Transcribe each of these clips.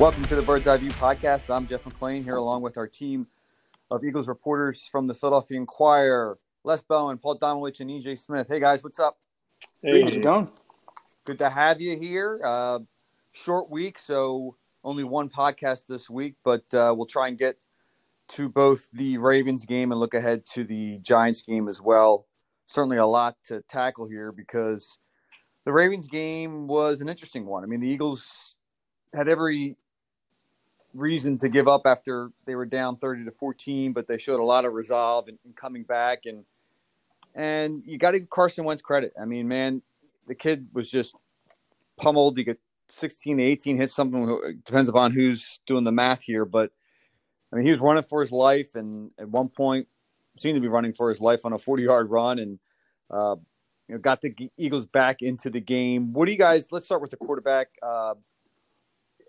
Welcome to the Bird's Eye View podcast. I'm Jeff McLane here along with our team of Eagles reporters from the Philadelphia Inquirer, Les Bowen, Paul Domowitch, and EJ Smith. Hey guys, what's up? Hey, how's it going? Good to have you here. Uh, short week, so only one podcast this week, but uh, we'll try and get to both the Ravens game and look ahead to the Giants game as well. Certainly a lot to tackle here because the Ravens game was an interesting one. I mean, the Eagles had every reason to give up after they were down 30 to 14, but they showed a lot of resolve in, in coming back and and you got to give Carson Wentz credit. I mean, man, the kid was just pummeled. You get 16 to 18 hits something depends upon who's doing the math here, but I mean, he was running for his life and at one point seemed to be running for his life on a 40 yard run and uh, you know, got the Eagles back into the game. What do you guys? Let's start with the quarterback. Uh,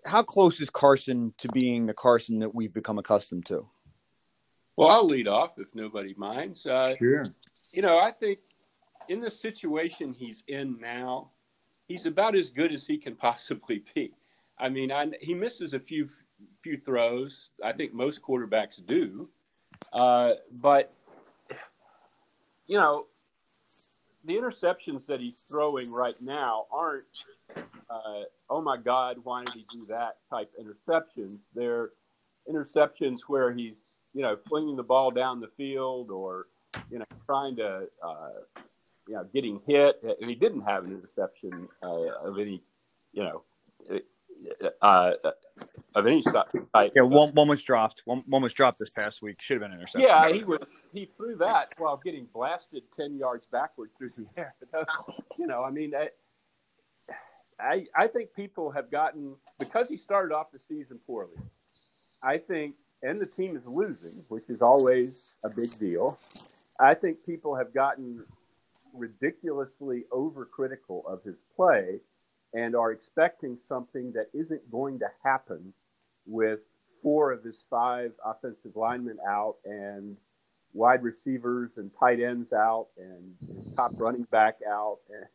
how close is Carson to being the Carson that we've become accustomed to? Well, I'll lead off if nobody minds. Uh, Sure. You know, I think in the situation he's in now, he's about as good as he can possibly be. I mean, I, he misses a few few throws. I think most quarterbacks do, uh, but you know, the interceptions that he's throwing right now aren't, uh, oh my God, why did he do that type interceptions. They're interceptions where he's, you know, flinging the ball down the field or, you know, trying to, uh, you know, getting hit. And he didn't have an interception uh, of any, you know, uh, of any type. Yeah, one, one was dropped. One, one was dropped this past week. Should have been an interception. Yeah, he was. He threw that while getting blasted ten yards backward through the air. you know, I mean, I, I think people have gotten because he started off the season poorly. I think, and the team is losing, which is always a big deal. I think people have gotten ridiculously overcritical of his play and are expecting something that isn't going to happen with four of his five offensive linemen out and wide receivers and tight ends out and top running back out. And,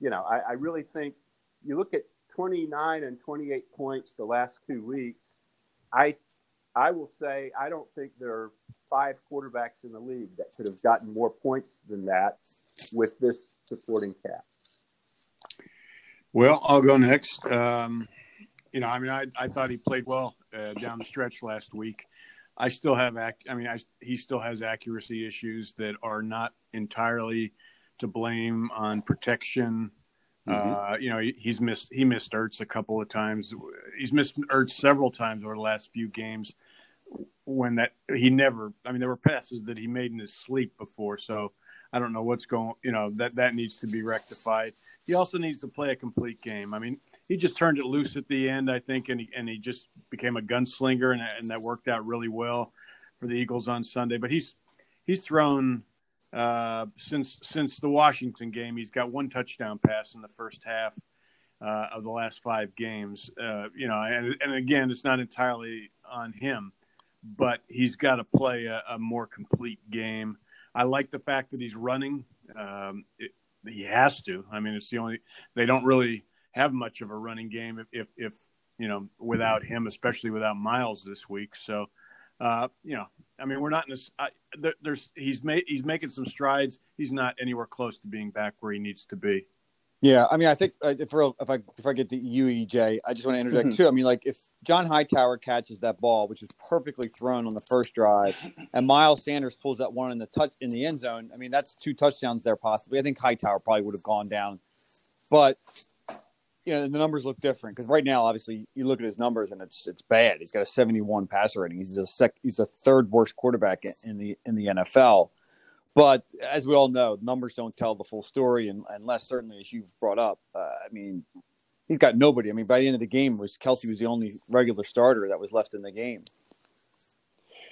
you know, I, I really think you look at 29 and 28 points the last two weeks. I, I will say I don't think there are five quarterbacks in the league that could have gotten more points than that with this supporting cast. Well, I'll go next. Um, you know, I mean, I, I thought he played well uh, down the stretch last week. I still have, I mean, I, he still has accuracy issues that are not entirely to blame on protection. Mm-hmm. Uh, you know, he, he's missed he missed Ertz a couple of times. He's missed Ertz several times over the last few games. When that he never, I mean, there were passes that he made in his sleep before. So I don't know what's going. You know that that needs to be rectified. He also needs to play a complete game. I mean, he just turned it loose at the end, I think, and he and he just became a gunslinger, and and that worked out really well for the Eagles on Sunday. But he's he's thrown uh, since since the Washington game. He's got one touchdown pass in the first half uh, of the last five games. Uh, you know, and and again, it's not entirely on him, but he's got to play a, a more complete game. I like the fact that he's running. Um, it, he has to. I mean, it's the only. They don't really have much of a running game if, if, if you know, without him, especially without Miles this week. So, uh, you know, I mean, we're not in this. I, there, there's he's made he's making some strides. He's not anywhere close to being back where he needs to be. Yeah, I mean, I think uh, if if I if I get to UEJ, I just want to interject mm-hmm. too. I mean, like if John Hightower catches that ball, which is perfectly thrown on the first drive, and Miles Sanders pulls that one in the touch in the end zone, I mean, that's two touchdowns there possibly. I think Hightower probably would have gone down, but you know the numbers look different because right now, obviously, you look at his numbers and it's it's bad. He's got a 71 passer rating. He's a sec. He's a third worst quarterback in the in the NFL. But as we all know, numbers don't tell the full story, and unless certainly as you've brought up, uh, I mean, he's got nobody. I mean, by the end of the game, was Kelce was the only regular starter that was left in the game.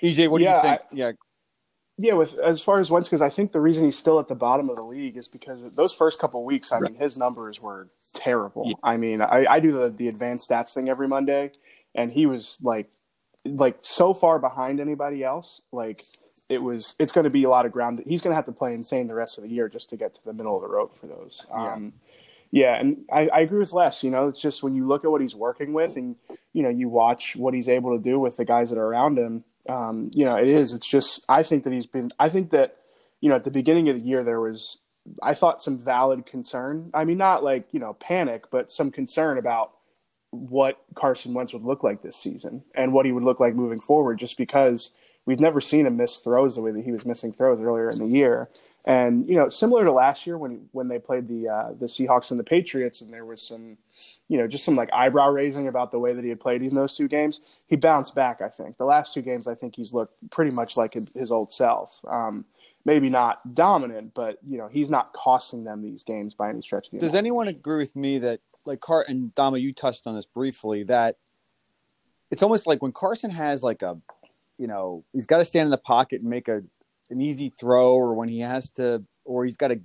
EJ, what do yeah, you think? I, yeah, yeah. With as far as Wentz, because I think the reason he's still at the bottom of the league is because those first couple weeks. I mean, his numbers were terrible. Yeah. I mean, I, I do the the advanced stats thing every Monday, and he was like, like so far behind anybody else. Like it was it's going to be a lot of ground. He's going to have to play insane the rest of the year just to get to the middle of the road for those. Yeah. Um, Yeah, and I, I agree with Les. You know, it's just when you look at what he's working with, and you know, you watch what he's able to do with the guys that are around him. Um, you know, it is. It's just. I think that he's been. I think that you know, at the beginning of the year, there was. I thought some valid concern. I mean, not like you know panic, but some concern about what Carson Wentz would look like this season and what he would look like moving forward. Just because we've never seen him miss throws the way that he was missing throws earlier in the year. And you know, similar to last year when when they played the uh, the Seahawks and the Patriots, and there was some, you know, just some like eyebrow raising about the way that he had played in those two games. He bounced back. I think the last two games, I think he's looked pretty much like his old self. Um, maybe not dominant, but you know, he's not costing them these games by any stretch. Of the. Does anyone agree with me that like Car and Damo, you touched on this briefly that it's almost like when Carson has like a you know, he's got to stand in the pocket and make a an easy throw, or when he has to, or he's got to,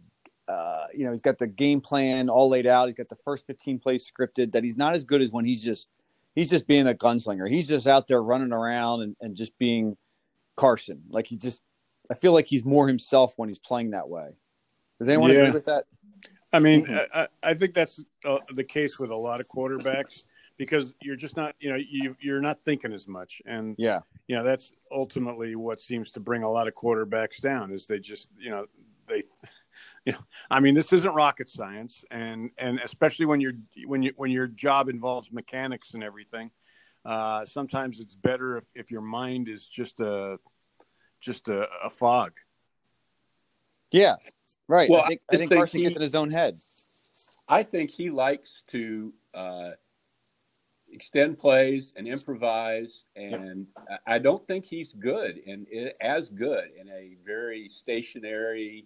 uh, you know, he's got the game plan all laid out. He's got the first 15 plays scripted. That he's not as good as when he's just he's just being a gunslinger. He's just out there running around and, and just being Carson. Like he just, I feel like he's more himself when he's playing that way. Does anyone yeah. agree with that? I mean, mm-hmm. I, I, think that's uh, the case with a lot of quarterbacks because you're just not you know you you're not thinking as much. And yeah. you know that's ultimately what seems to bring a lot of quarterbacks down is they just you know they you know i mean this isn't rocket science. And and especially when you're when you when your job involves mechanics and everything uh sometimes it's better if, if your mind is just a just a, a fog. Yeah. Right. Well i think, I, I think carson he, gets in his own head. I think he likes to uh extend plays and improvise. And I don't think he's good and as good in a very stationary,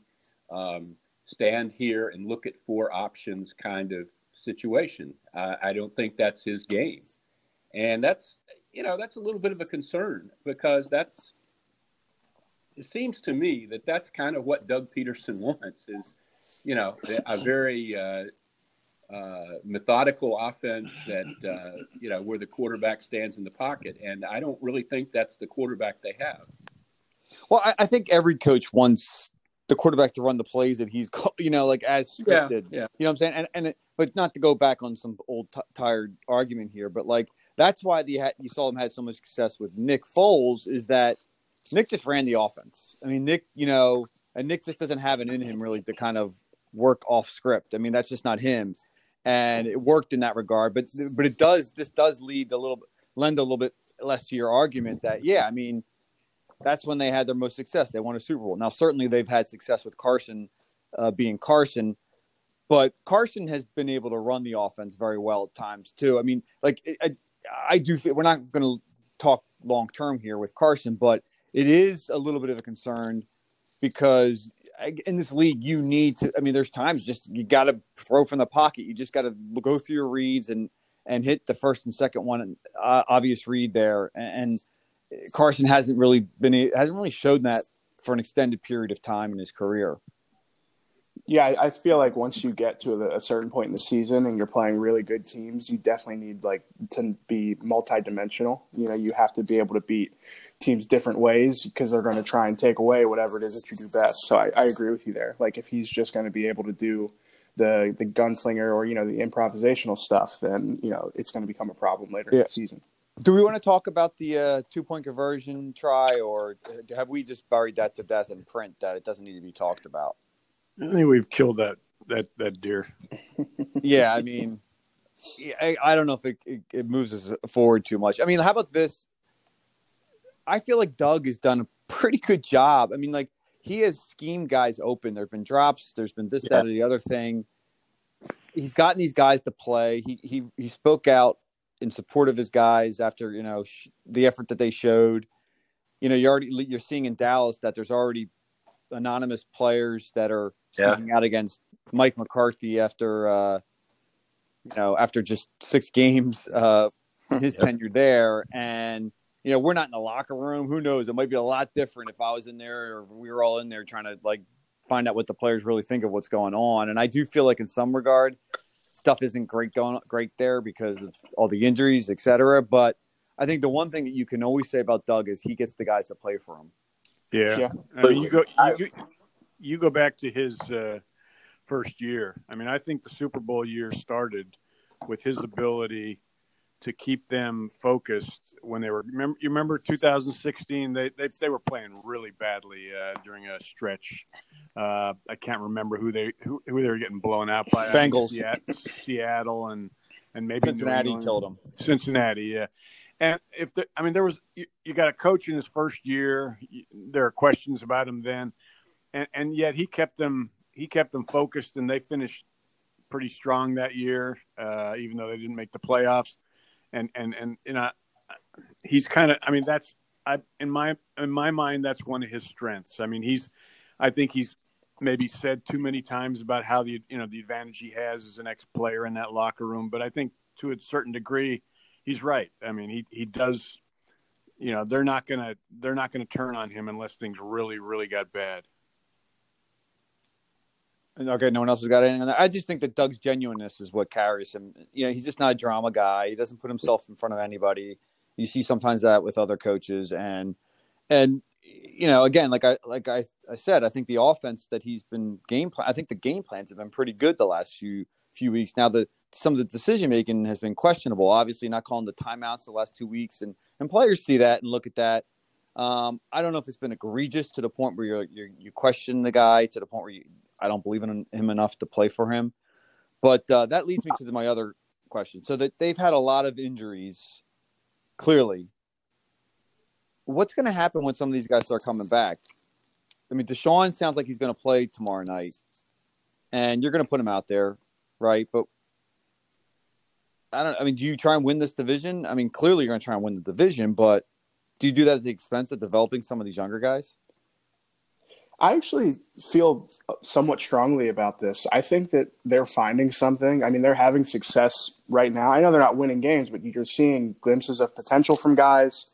um, stand here and look at four options kind of situation. Uh, I don't think that's his game. And that's, you know, that's a little bit of a concern because that's, it seems to me that that's kind of what Doug Pederson wants is, you know, a very uh, uh, methodical offense that uh, you know where the quarterback stands in the pocket, and I don't really think that's the quarterback they have. Well, I, I think every coach wants the quarterback to run the plays that he's you know like as scripted. Yeah, yeah. You know what I'm saying? And and it, but not to go back on some old t- tired argument here, but like that's why the you saw him had so much success with Nick Foles is that Nick just ran the offense. I mean, Nick, you know, and Nick just doesn't have it in him really to kind of work off script. I mean, that's just not him and it worked in that regard. But but it does this does lead a little lend a little bit less to your argument that yeah, I mean that's when they had their most success. They won a Super Bowl. Now certainly they've had success with Carson uh, being Carson, but Carson has been able to run the offense very well at times too. I mean, like I, I do. We're not going to talk long term here with Carson, but it is a little bit of a concern because in this league, you need to. I mean, there's times just you got to throw from the pocket. You just got to go through your reads and and hit the first and second one, uh, obvious read there. And, Carson hasn't really been hasn't really shown that for an extended period of time in his career. Yeah, I feel like once you get to a certain point in the season and you're playing really good teams, you definitely need like to be multidimensional. You know, you have to be able to beat teams different ways because they're going to try and take away whatever it is that you do best. So I, I agree with you there. Like if he's just going to be able to do the the gunslinger or you know the improvisational stuff, then you know it's going to become a problem later yeah. in the season. Do we want to talk about the uh, two point conversion try, or have we just buried that to death in print that it doesn't need to be talked about? I think we've killed that that that deer. yeah, I mean, I, I don't know if it, it, it moves us forward too much. I mean, how about this? I feel like Doug has done a pretty good job. I mean, like he has schemed guys open. There've been drops. There's been this, yeah. that, or the other thing. He's gotten these guys to play. He he he spoke out in support of his guys after you know sh- the effort that they showed. You know, you're already you're seeing in Dallas that there's already anonymous players that are speaking yeah. out against Mike McCarthy after uh, you know after just six games uh, his yep. tenure there, and you know we're not in the locker room. Who knows? It might be a lot different if I was in there or we were all in there trying to like find out what the players really think of what's going on. And I do feel like in some regard stuff isn't great going great there because of all the injuries, et cetera. But I think the one thing that you can always say about Doug is he gets the guys to play for him. Yeah, yeah. I mean, you go you, you, go back to his uh, first year. I mean, I think the Super Bowl year started with his ability to keep them focused when they were. Remember, you remember 2016? They they, they were playing really badly uh, during a stretch. Uh, I can't remember who they who, who they were getting blown out by. Bengals, Seattle, Seattle, and and maybe Cincinnati killed them. Cincinnati, yeah. And if the, I mean, there was you, you got a coach in his first year. There are questions about him then, and and yet he kept them he kept them focused, and they finished pretty strong that year, uh, even though they didn't make the playoffs. And and and you know, he's kind of. I mean, that's I in my in my mind that's one of his strengths. I mean, he's. I think he's maybe said too many times about how the you know the advantage he has as an ex player in that locker room, but I think to a certain degree he's right. I mean, he he does. You know, they're not gonna they're not gonna turn on him unless things really really got bad. Okay, no one else has got anything on that. I just think that Doug's genuineness is what carries him. You know, he's just not a drama guy. He doesn't put himself in front of anybody. You see sometimes that with other coaches, and and you know, again, like I like I, I said, I think the offense that he's been game plan. I think the game plans have been pretty good the last few few weeks. Now the some of the decision making has been questionable. Obviously, not calling the timeouts the last two weeks, and and players see that and look at that. Um, I don't know if it's been egregious to the point where you're, you're, you question the guy to the point where you, I don't believe in him enough to play for him. But uh, that leads me to my other question. So that they've had a lot of injuries, clearly. What's going to happen when some of these guys start coming back? I mean, DeSean sounds like he's going to play tomorrow night, and you're going to put him out there, right? But I don't. I mean, do you try and win this division? I mean, clearly you're going to try and win the division, but do you do that at the expense of developing some of these younger guys? I actually feel somewhat strongly about this. I think that they're finding something. I mean, they're having success right now. I know they're not winning games, but you're seeing glimpses of potential from guys.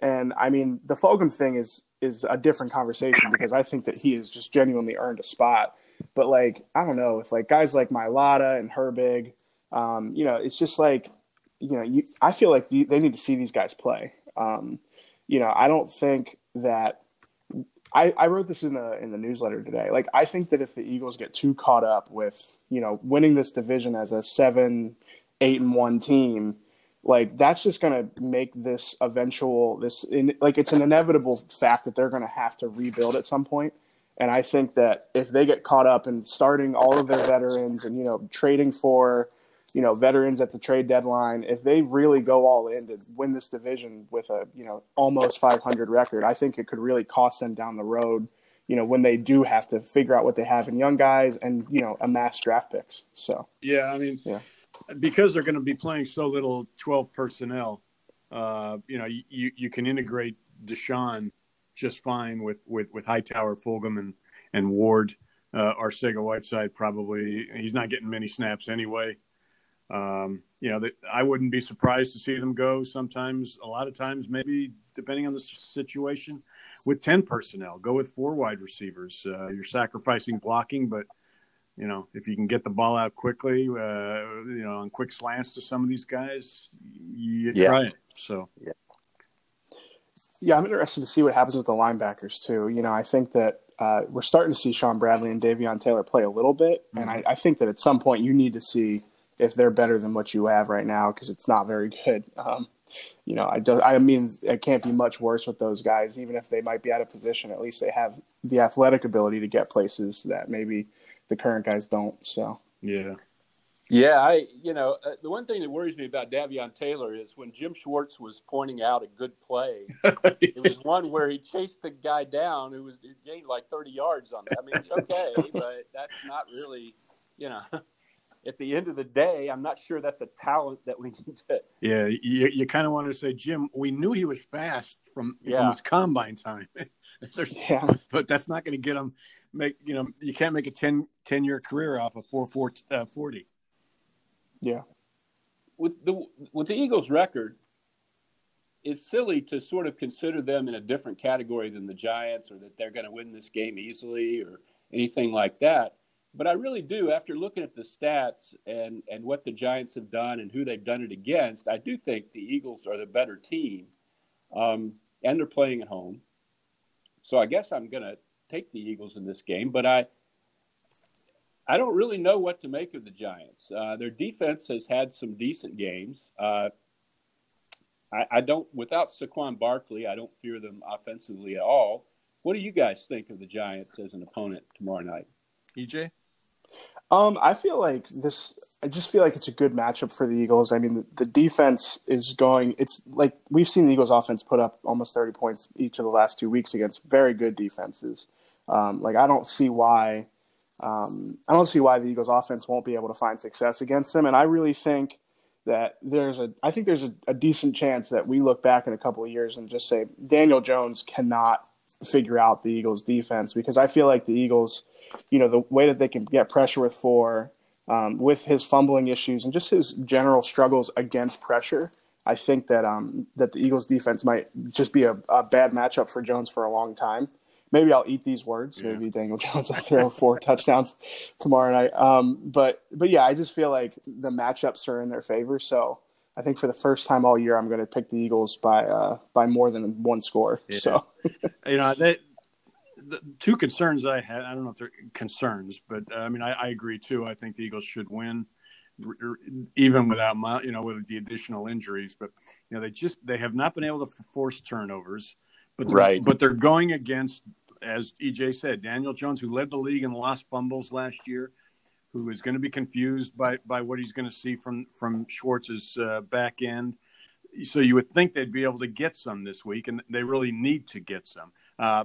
And I mean, the Fulgham thing is is a different conversation because I think that he has just genuinely earned a spot. But like, I don't know if like guys like Mailata and Herbig, um, you know, it's just like, you know, you, I feel like they need to see these guys play. Um, you know, I don't think that I, I wrote this in the in the newsletter today. Like I think that if the Eagles get too caught up with, you know, winning this division as a seven, eight and one team, like that's just going to make this eventual this in, like it's an inevitable fact that they're going to have to rebuild at some point. And I think that if they get caught up in starting all of their veterans and you know trading for you know veterans at the trade deadline if they really go all in to win this division with a you know almost 500 record i think it could really cost them down the road you know when they do have to figure out what they have in young guys and you know amass draft picks. So yeah i mean yeah. because they're going to be playing so little 12 personnel uh, you know you, you can integrate DeSean just fine with with with hightower fulgham and and ward. Uh, Arcega Whiteside probably he's not getting many snaps anyway. Um, you know, that I wouldn't be surprised to see them go sometimes, a lot of times, maybe depending on the situation, with 10 personnel. Go with four wide receivers. Uh, you're sacrificing blocking, but, you know, if you can get the ball out quickly, uh, you know, on quick slants to some of these guys, you yeah. try it. So, yeah. Yeah, I'm interested to see what happens with the linebackers, too. You know, I think that uh, we're starting to see Shaun Bradley and Davion Taylor play a little bit. Mm-hmm. And I, I think that at some point you need to see if they're better than what you have right now because it's not very good. Um, you know, I do, I mean, it can't be much worse with those guys. Even if they might be out of position, at least they have the athletic ability to get places that maybe the current guys don't. So yeah, yeah. I you know uh, the one thing that worries me about Davion Taylor is when Jim Schwartz was pointing out a good play, it was one where he chased the guy down who was gained like thirty yards on it. I mean, okay, but that's not really you know at the end of the day, I'm not sure that's a talent that we need to. Yeah, you, you kind of wanted to say, Jim, we knew he was fast from, yeah. from his combine time. yeah. But that's not going to get him, make, you know, you can't make a 10, 10 year career off of 4, 4 uh, 40. Yeah. With the, with the Eagles record, it's silly to sort of consider them in a different category than the Giants or that they're going to win this game easily or anything like that but I really do, after looking at the stats and, and what the Giants have done and who they've done it against, I do think the Eagles are the better team. Um, and they're playing at home. So I guess I'm going to take the Eagles in this game. But I, I don't really know what to make of the Giants. Uh, their defense has had some decent games. Uh, I, I, don't, without Saquon Barkley, I don't fear them offensively at all. What do you guys think of the Giants as an opponent tomorrow night? EJ? Um, I feel like this. I just feel like it's a good matchup for the Eagles. I mean, the, defense is going. It's like we've seen the Eagles' offense put up almost thirty points each of the last two weeks against very good defenses. Um, like I don't see why. Um, I don't see why the Eagles' offense won't be able to find success against them. And I really think that there's a. I think there's a, a decent chance that we look back in a couple of years and just say Daniel Jones cannot figure out the Eagles' defense because I feel like the Eagles you know, the way that they can get pressure with four, um, with his fumbling issues and just his general struggles against pressure. I think that um, that the Eagles defense might just be a, a, bad matchup for Jones for a long time. Maybe I'll eat these words. Yeah. Maybe Daniel Jones will throw four touchdowns tomorrow night. Um, but but yeah, I just feel like the matchups are in their favor. So I think for the first time all year, I'm going to pick the Eagles by uh, by more than one score. Yeah. So you know they the two concerns I had, I don't know if they're concerns, but uh, I mean, I, I, agree too. I think the Eagles should win, even without my, you know, with the additional injuries. But you know, they just they have not been able to force turnovers. But they're, right, but they're going against, as EJ said, Daniel Jones, who led the league in lost fumbles last year, who is going to be confused by by what he's going to see from from Schwartz's uh, back end. So you would think they'd be able to get some this week, and they really need to get some. Uh,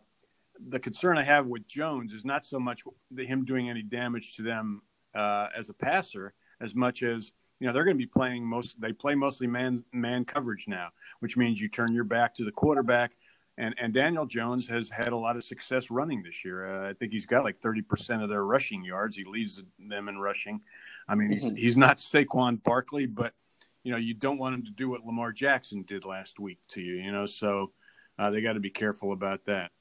the concern I have with Jones is not so much him doing any damage to them uh, as a passer, as much as you know they're going to be playing most. They play mostly man man coverage now, which means you turn your back to the quarterback. And and Daniel Jones has had a lot of success running this year. Uh, I think he's got like thirty percent of their rushing yards. He leads them in rushing. I mean, he's mm-hmm. he's not Saquon Barkley, but you know you don't want him to do what Lamar Jackson did last week to you. You know, so uh, they got to be careful about that.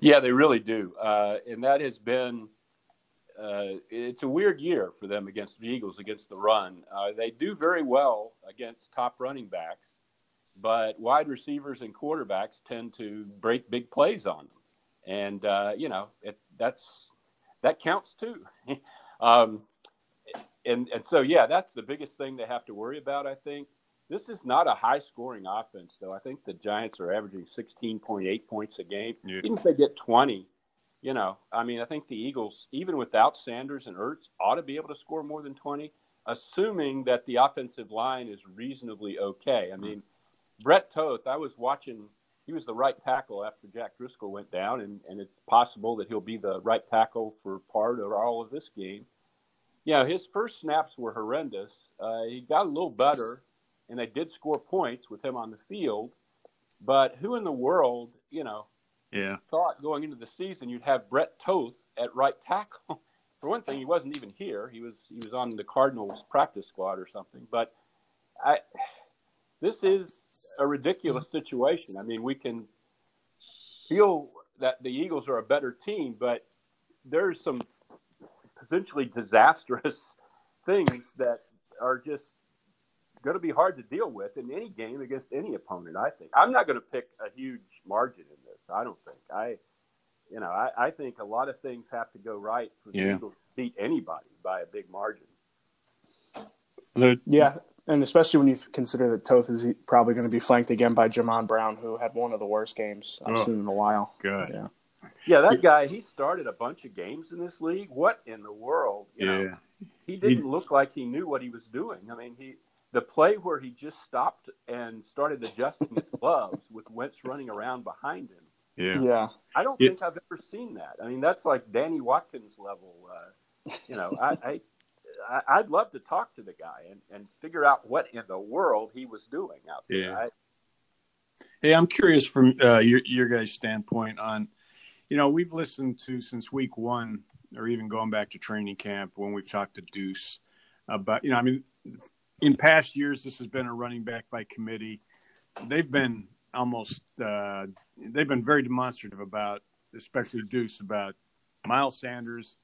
Yeah, they really do, uh, and that has been. Uh, it's a weird year for them against the Eagles against the run. Uh, they do very well against top running backs, but wide receivers and quarterbacks tend to break big plays on them, and uh, you know it, that's that counts too. um, and and so yeah, that's the biggest thing they have to worry about. I think this is not a high scoring offense, though. I think the Giants are averaging 16.8 points a game. Yeah. Even if they get 20, you know, I mean, I think the Eagles, even without Sanders and Ertz, ought to be able to score more than 20, assuming that the offensive line is reasonably okay. I mean, Brett Toth, I was watching, he was the right tackle after Jack Driscoll went down, and, and it's possible that he'll be the right tackle for part or all of this game. Yeah, his first snaps were horrendous. Uh, he got a little better and they did score points with him on the field. But who in the world, you know, yeah, thought going into the season you'd have Brett Toth at right tackle? For one thing, he wasn't even here. He was he was on the Cardinals practice squad or something. But I, this is a ridiculous situation. I mean, we can feel that the Eagles are a better team, but there's some potentially disastrous things that are just going to be hard to deal with in any game against any opponent. I think I'm not going to pick a huge margin in this. I don't think I, you know, I, I think a lot of things have to go right for the yeah. Eagles to beat anybody by a big margin. yeah, and especially when you consider that Toth is probably going to be flanked again by Jamon Brown, who had one of the worst games I've oh, seen in a while. Good. Yeah. Yeah, that guy, he started a bunch of games in this league. What in the world? You yeah. Know, he didn't he, look like he knew what he was doing. I mean, he the play where he just stopped and started adjusting his gloves with Wentz running around behind him. Yeah. Yeah. I don't think I've ever seen that. I mean, that's like Danny Watkins level. Uh, you know, I, I, I'd love to talk to the guy and, and figure out what in the world he was doing out there. Yeah. I, hey, I'm curious from uh, your, your guys' standpoint on, you know, we've listened to since week one or even going back to training camp when we've talked to Duce about, you know, I mean, in past years, this has been a running back by committee. They've been almost uh, they've been very demonstrative about, especially Duce, about Miles Sanders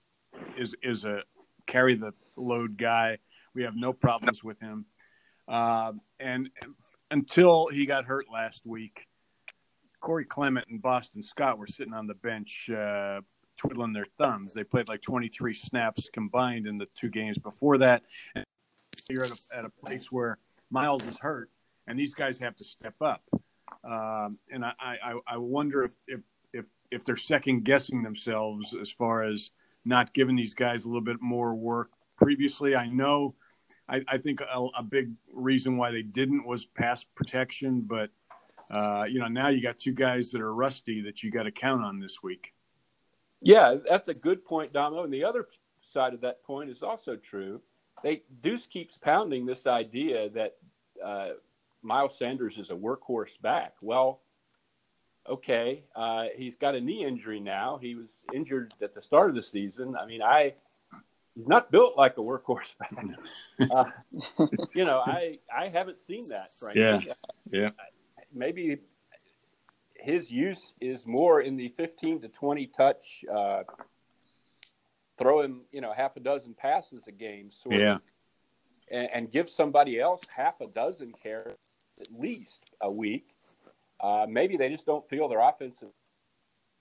is is a carry the load guy. We have no problems with him, uh, and until he got hurt last week, Corey Clement and Boston Scott were sitting on the bench uh, twiddling their thumbs. They played like 23 snaps combined in the two games before that. And you're at a, at a place where Miles is hurt, and these guys have to step up. Um, and I, I, I wonder if, if if if they're second guessing themselves as far as not giving these guys a little bit more work previously. I know, I, I think a, a, big reason why they didn't was pass protection, but uh, you know now you got two guys that are rusty that you got to count on this week. Yeah, that's a good point, Damo. And the other side of that point is also true. They Duce keeps pounding this idea that uh, Miles Sanders is a workhorse back. Well, okay, uh, he's got a knee injury now. He was injured at the start of the season. I mean, I he's not built like a workhorse back. uh, you know, I I haven't seen that. Frankly. Yeah, yeah. Maybe his use is more in the 15 to 20 touch, uh, throw him, you know, half a dozen passes a game, sort yeah. of, and, and give somebody else half a dozen carries at least a week uh, maybe they just don't feel their offensive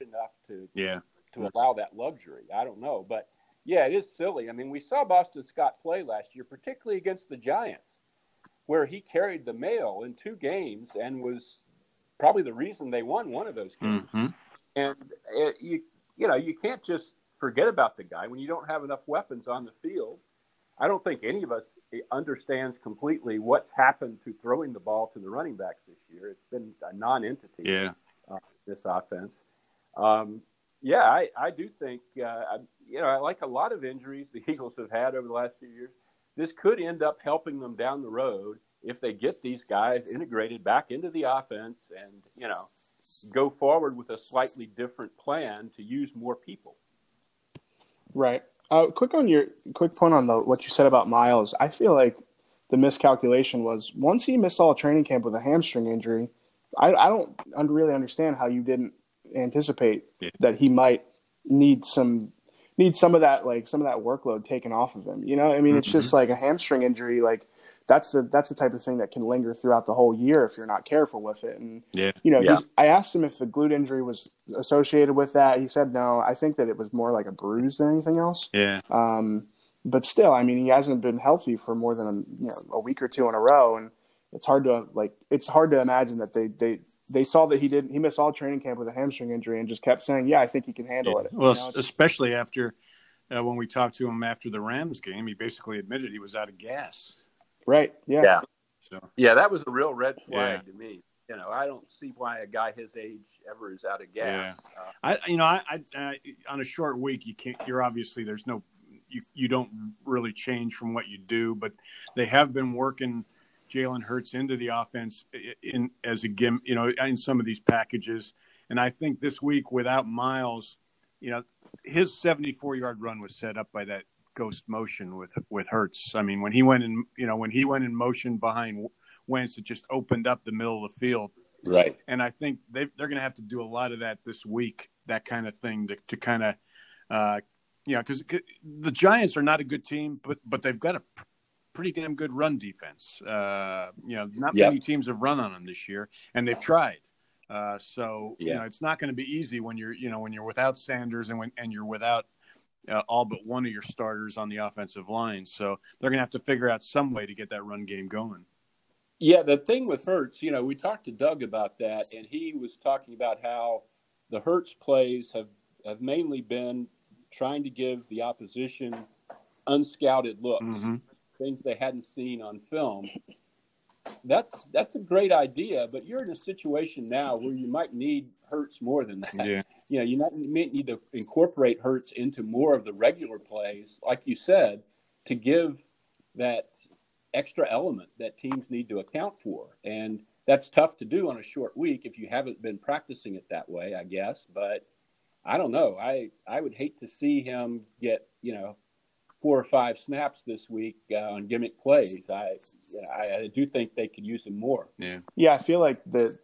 enough to yeah to allow that luxury. I don't know, but yeah, it is silly. I mean, we saw Boston Scott play last year, particularly against the Giants, where he carried the mail in two games and was probably the reason they won one of those games. Mm-hmm. And it, you you know you can't just forget about the guy when you don't have enough weapons on the field. I don't think any of us understands completely what's happened to throwing the ball to the running backs this year. It's been a non-entity. Yeah. Uh, this offense. Um, yeah, I, I do think uh, I, you know I like a lot of injuries the Eagles have had over the last few years. This could end up helping them down the road if they get these guys integrated back into the offense and you know go forward with a slightly different plan to use more people. Right. Uh, quick on your quick point on the what you said about Miles. I feel like the miscalculation was once he missed all training camp with a hamstring injury. I, I don't really understand how you didn't anticipate yeah. that he might need some need some of that like some of that workload taken off of him. You know, I mean, mm-hmm. it's just like a hamstring injury. Like that's the that's the type of thing that can linger throughout the whole year if you're not careful with it. And yeah, you know, yeah. I asked him if the glute injury was associated with that. He said no. I think that it was more like a bruise than anything else. Yeah. Um, but still, I mean, he hasn't been healthy for more than you know a week or two in a row, and it's hard to like it's hard to imagine that they they they saw that he didn't he missed all training camp with a hamstring injury and just kept saying, yeah, I think he can handle yeah. it. Well, you know, especially after uh, when we talked to him after the Rams game, he basically admitted he was out of gas. Right. Yeah. Yeah. So Yeah, that was a real red flag Yeah. to me. You know, I don't see why a guy his age ever is out of gas. Uh, I, you know, I, I, I on a short week, you can't. You're obviously there's no, you you don't really change from what you do, but they have been working Jalen Hurts into the offense i- in as a gim, you know, in some of these packages, and I think this week without Miles, you know, his 74 yard run was set up by that ghost motion with with Hurts. I mean, when he went in, you know, when he went in motion behind Wentz, it just opened up the middle of the field right. and I think they they're going to have to do a lot of that this week, that kind of thing to to kind of, uh, you know, because the Giants are not a good team, but but they've got a pr- pretty damn good run defense. Uh, you know, not Yep. many teams have run on them this year, and they've tried. Uh, so you know, it's not going to be easy when you're you know when you're without Sanders and when and you're without. Uh, all but one of your starters on the offensive line, so they're going to have to figure out some way to get that run game going. Yeah, the thing with Hurts, you know, we talked to Doug about that, and he was talking about how the Hurts plays have, have mainly been trying to give the opposition unscouted looks, Mm-hmm. things they hadn't seen on film. That's that's a great idea, but you're in a situation now where you might need Hurts more than that. Yeah, you know, you not- you may need to incorporate Hurts into more of the regular plays, like you said, to give that extra element that teams need to account for. And that's tough to do on a short week if you haven't been practicing it that way, I guess. But I don't know. I, I would hate to see him get, you know, four or five snaps this week uh, on gimmick plays. I, you know, I, I do think they could use him more. yeah. Yeah, I feel like that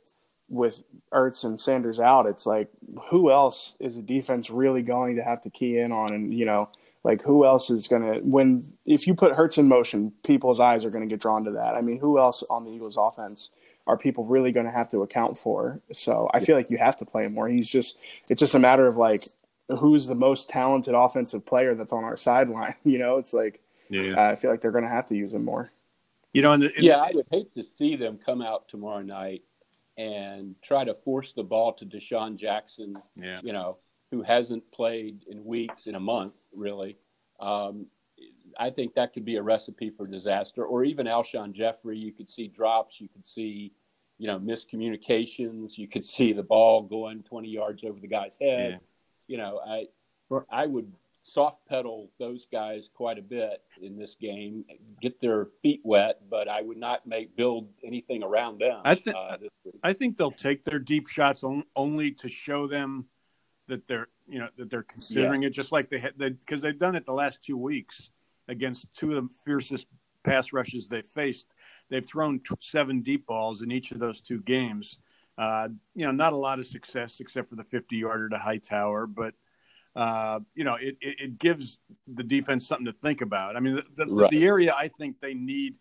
with Ertz and Sanders out, it's like who else is a defense really going to have to key in on? And you know, like who else is going to when if you put Hurts in motion, people's eyes are going to get drawn to that. I mean, who else on the Eagles' offense are people really going to have to account for? So I feel like you have to play him more. He's just it's just a matter of like who's the most talented offensive player that's on our sideline. You know, it's like Yeah. uh, I feel like they're going to have to use him more. You know, in the, in yeah, the- I would hate to see them come out tomorrow night and try to force the ball to DeSean Jackson, yeah. you know, who hasn't played in weeks, in a month, really. Um, I think that could be a recipe for disaster. Or even Alshon Jeffery, you could see drops, you could see, you know, miscommunications, you could see the ball going 20 yards over the guy's head. Yeah. You know, I, I would soft pedal those guys quite a bit in this game, get their feet wet, but I would not make build anything around them. I thi- uh, this week. I think they'll take their deep shots on, only to show them that they're you know that they're considering it, just like they had because they, have done it the last two weeks against two of the fiercest pass rushes they faced. They've thrown t- seven deep balls in each of those two games. Uh, you know, not a lot of success except for the 50 yarder to Hightower, but uh, you know, it, it, it gives the defense something to think about. I mean, the, the, Right. the area I think they need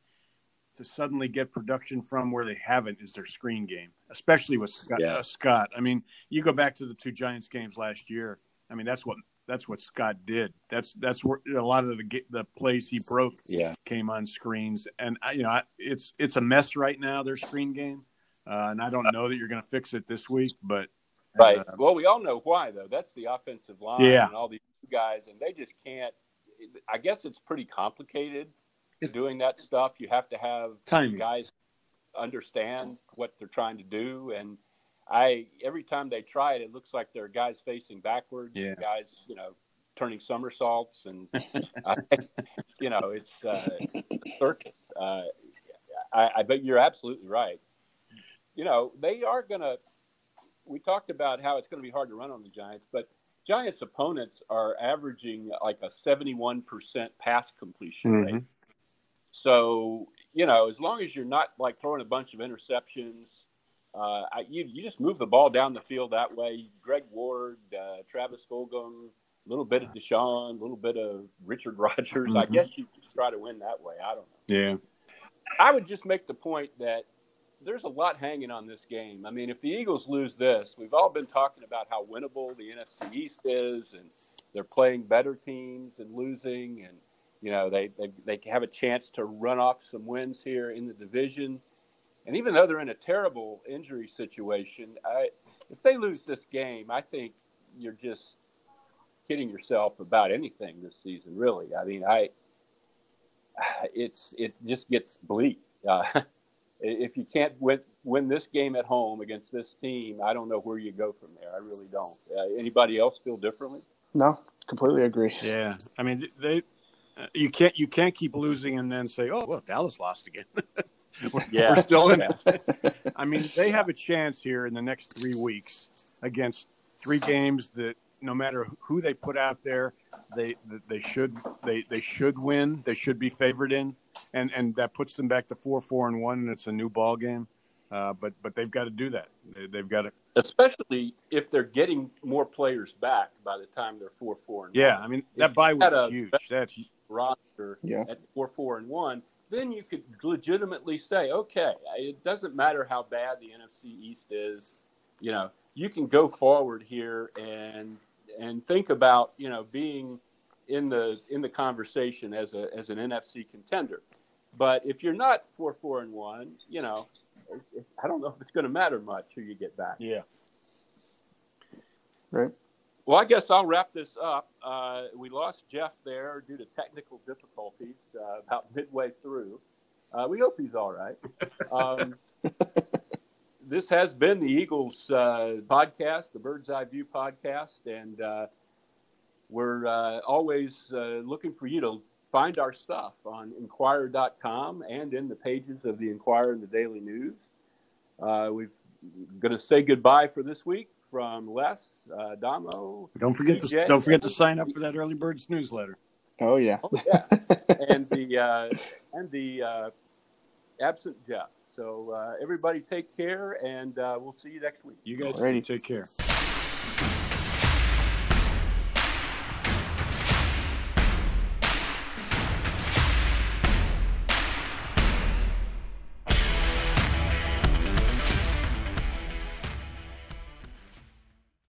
to suddenly get production from where they haven't is their screen game, especially with Scott. Yeah. Uh, Scott. I mean, you go back to the two Giants games last year. I mean, that's what that's what Scott did. That's that's where a lot of the the plays he broke Yeah. came on screens, and I- you know, I, it's it's a mess right now their screen game, uh, and I don't know that you're going to fix it this week, but Right. uh, well, we all know why, though. That's the offensive line Yeah. and all these guys, and they just can't. I guess it's pretty complicated doing that stuff. You have to have Timing. guys understand what they're trying to do, and I every time they try it, it looks like there are guys facing backwards, Yeah. and guys, you know, turning somersaults, and I, you know, it's uh, a circus. Uh, I, I bet you're absolutely right. You know, they are going to. We talked about how it's going to be hard to run on the Giants, but Giants' opponents are averaging like a 71% pass completion Mhm. rate. So, you know, as long as you're not like throwing a bunch of interceptions, uh, I, you, you just move the ball down the field that way. Greg Ward, uh, Travis Fulgham, a little bit of DeSean, a little bit of Richard Rodgers. I Mhm. guess you just try to win that way. I don't know. yeah, I would just make the point that there's a lot hanging on this game. I mean, if the Eagles lose this, we've all been talking about how winnable the NFC East is, and they're playing better teams and losing, and you know they they, they have a chance to run off some wins here in the division. And even though they're in a terrible injury situation, I, if they lose this game, I think you're just kidding yourself about anything this season. Really, I mean, I it's it just gets bleak. Uh, if you can't win win this game at home against this team, I don't know where you go from there. I really don't. Uh, anybody else feel differently? No, completely agree. yeah. I mean, they uh, you can't you can't keep losing and then say, oh well, Dallas lost again. we're, Yeah. we're still in it. I mean, they have a chance here in the next three weeks against three games that no matter who they put out there, they they should they they should win. They should be favored in, and and that puts them back to four four and one, and it's a new ball game. Uh, but but they've got to do that. They, they've got to. Especially if they're getting more players back by the time they're four four and Yeah, one. I mean If that bye you week is huge. That's roster Yeah. at four four and one, then you could legitimately say, okay, it doesn't matter how bad the NFC East is, you know, you can go forward here and and think about you know being in the in the conversation as a as an NFC contender. But if you're not four four and one, you know, I don't know if it's going to matter much who you get back. yeah. Right. Well, I guess I'll wrap this up. Uh, we lost Jeff there due to technical difficulties uh, about midway through. Uh, we hope he's all right. Um, this has been the Eagles uh, podcast, the Bird's Eye View podcast, and uh, we're uh, always uh, looking for you to find our stuff on Inquirer.com and in the pages of the Inquirer and the Daily News. Uh, we're going to say goodbye for this week from Les, uh, Damo, Don't forget to don't forget to sign up for that early birds newsletter. Oh yeah. Oh, yeah. and the uh, and the uh, absent Jeff. So uh, everybody take care, and uh, we'll see you next week. You guys Alrighty. take care.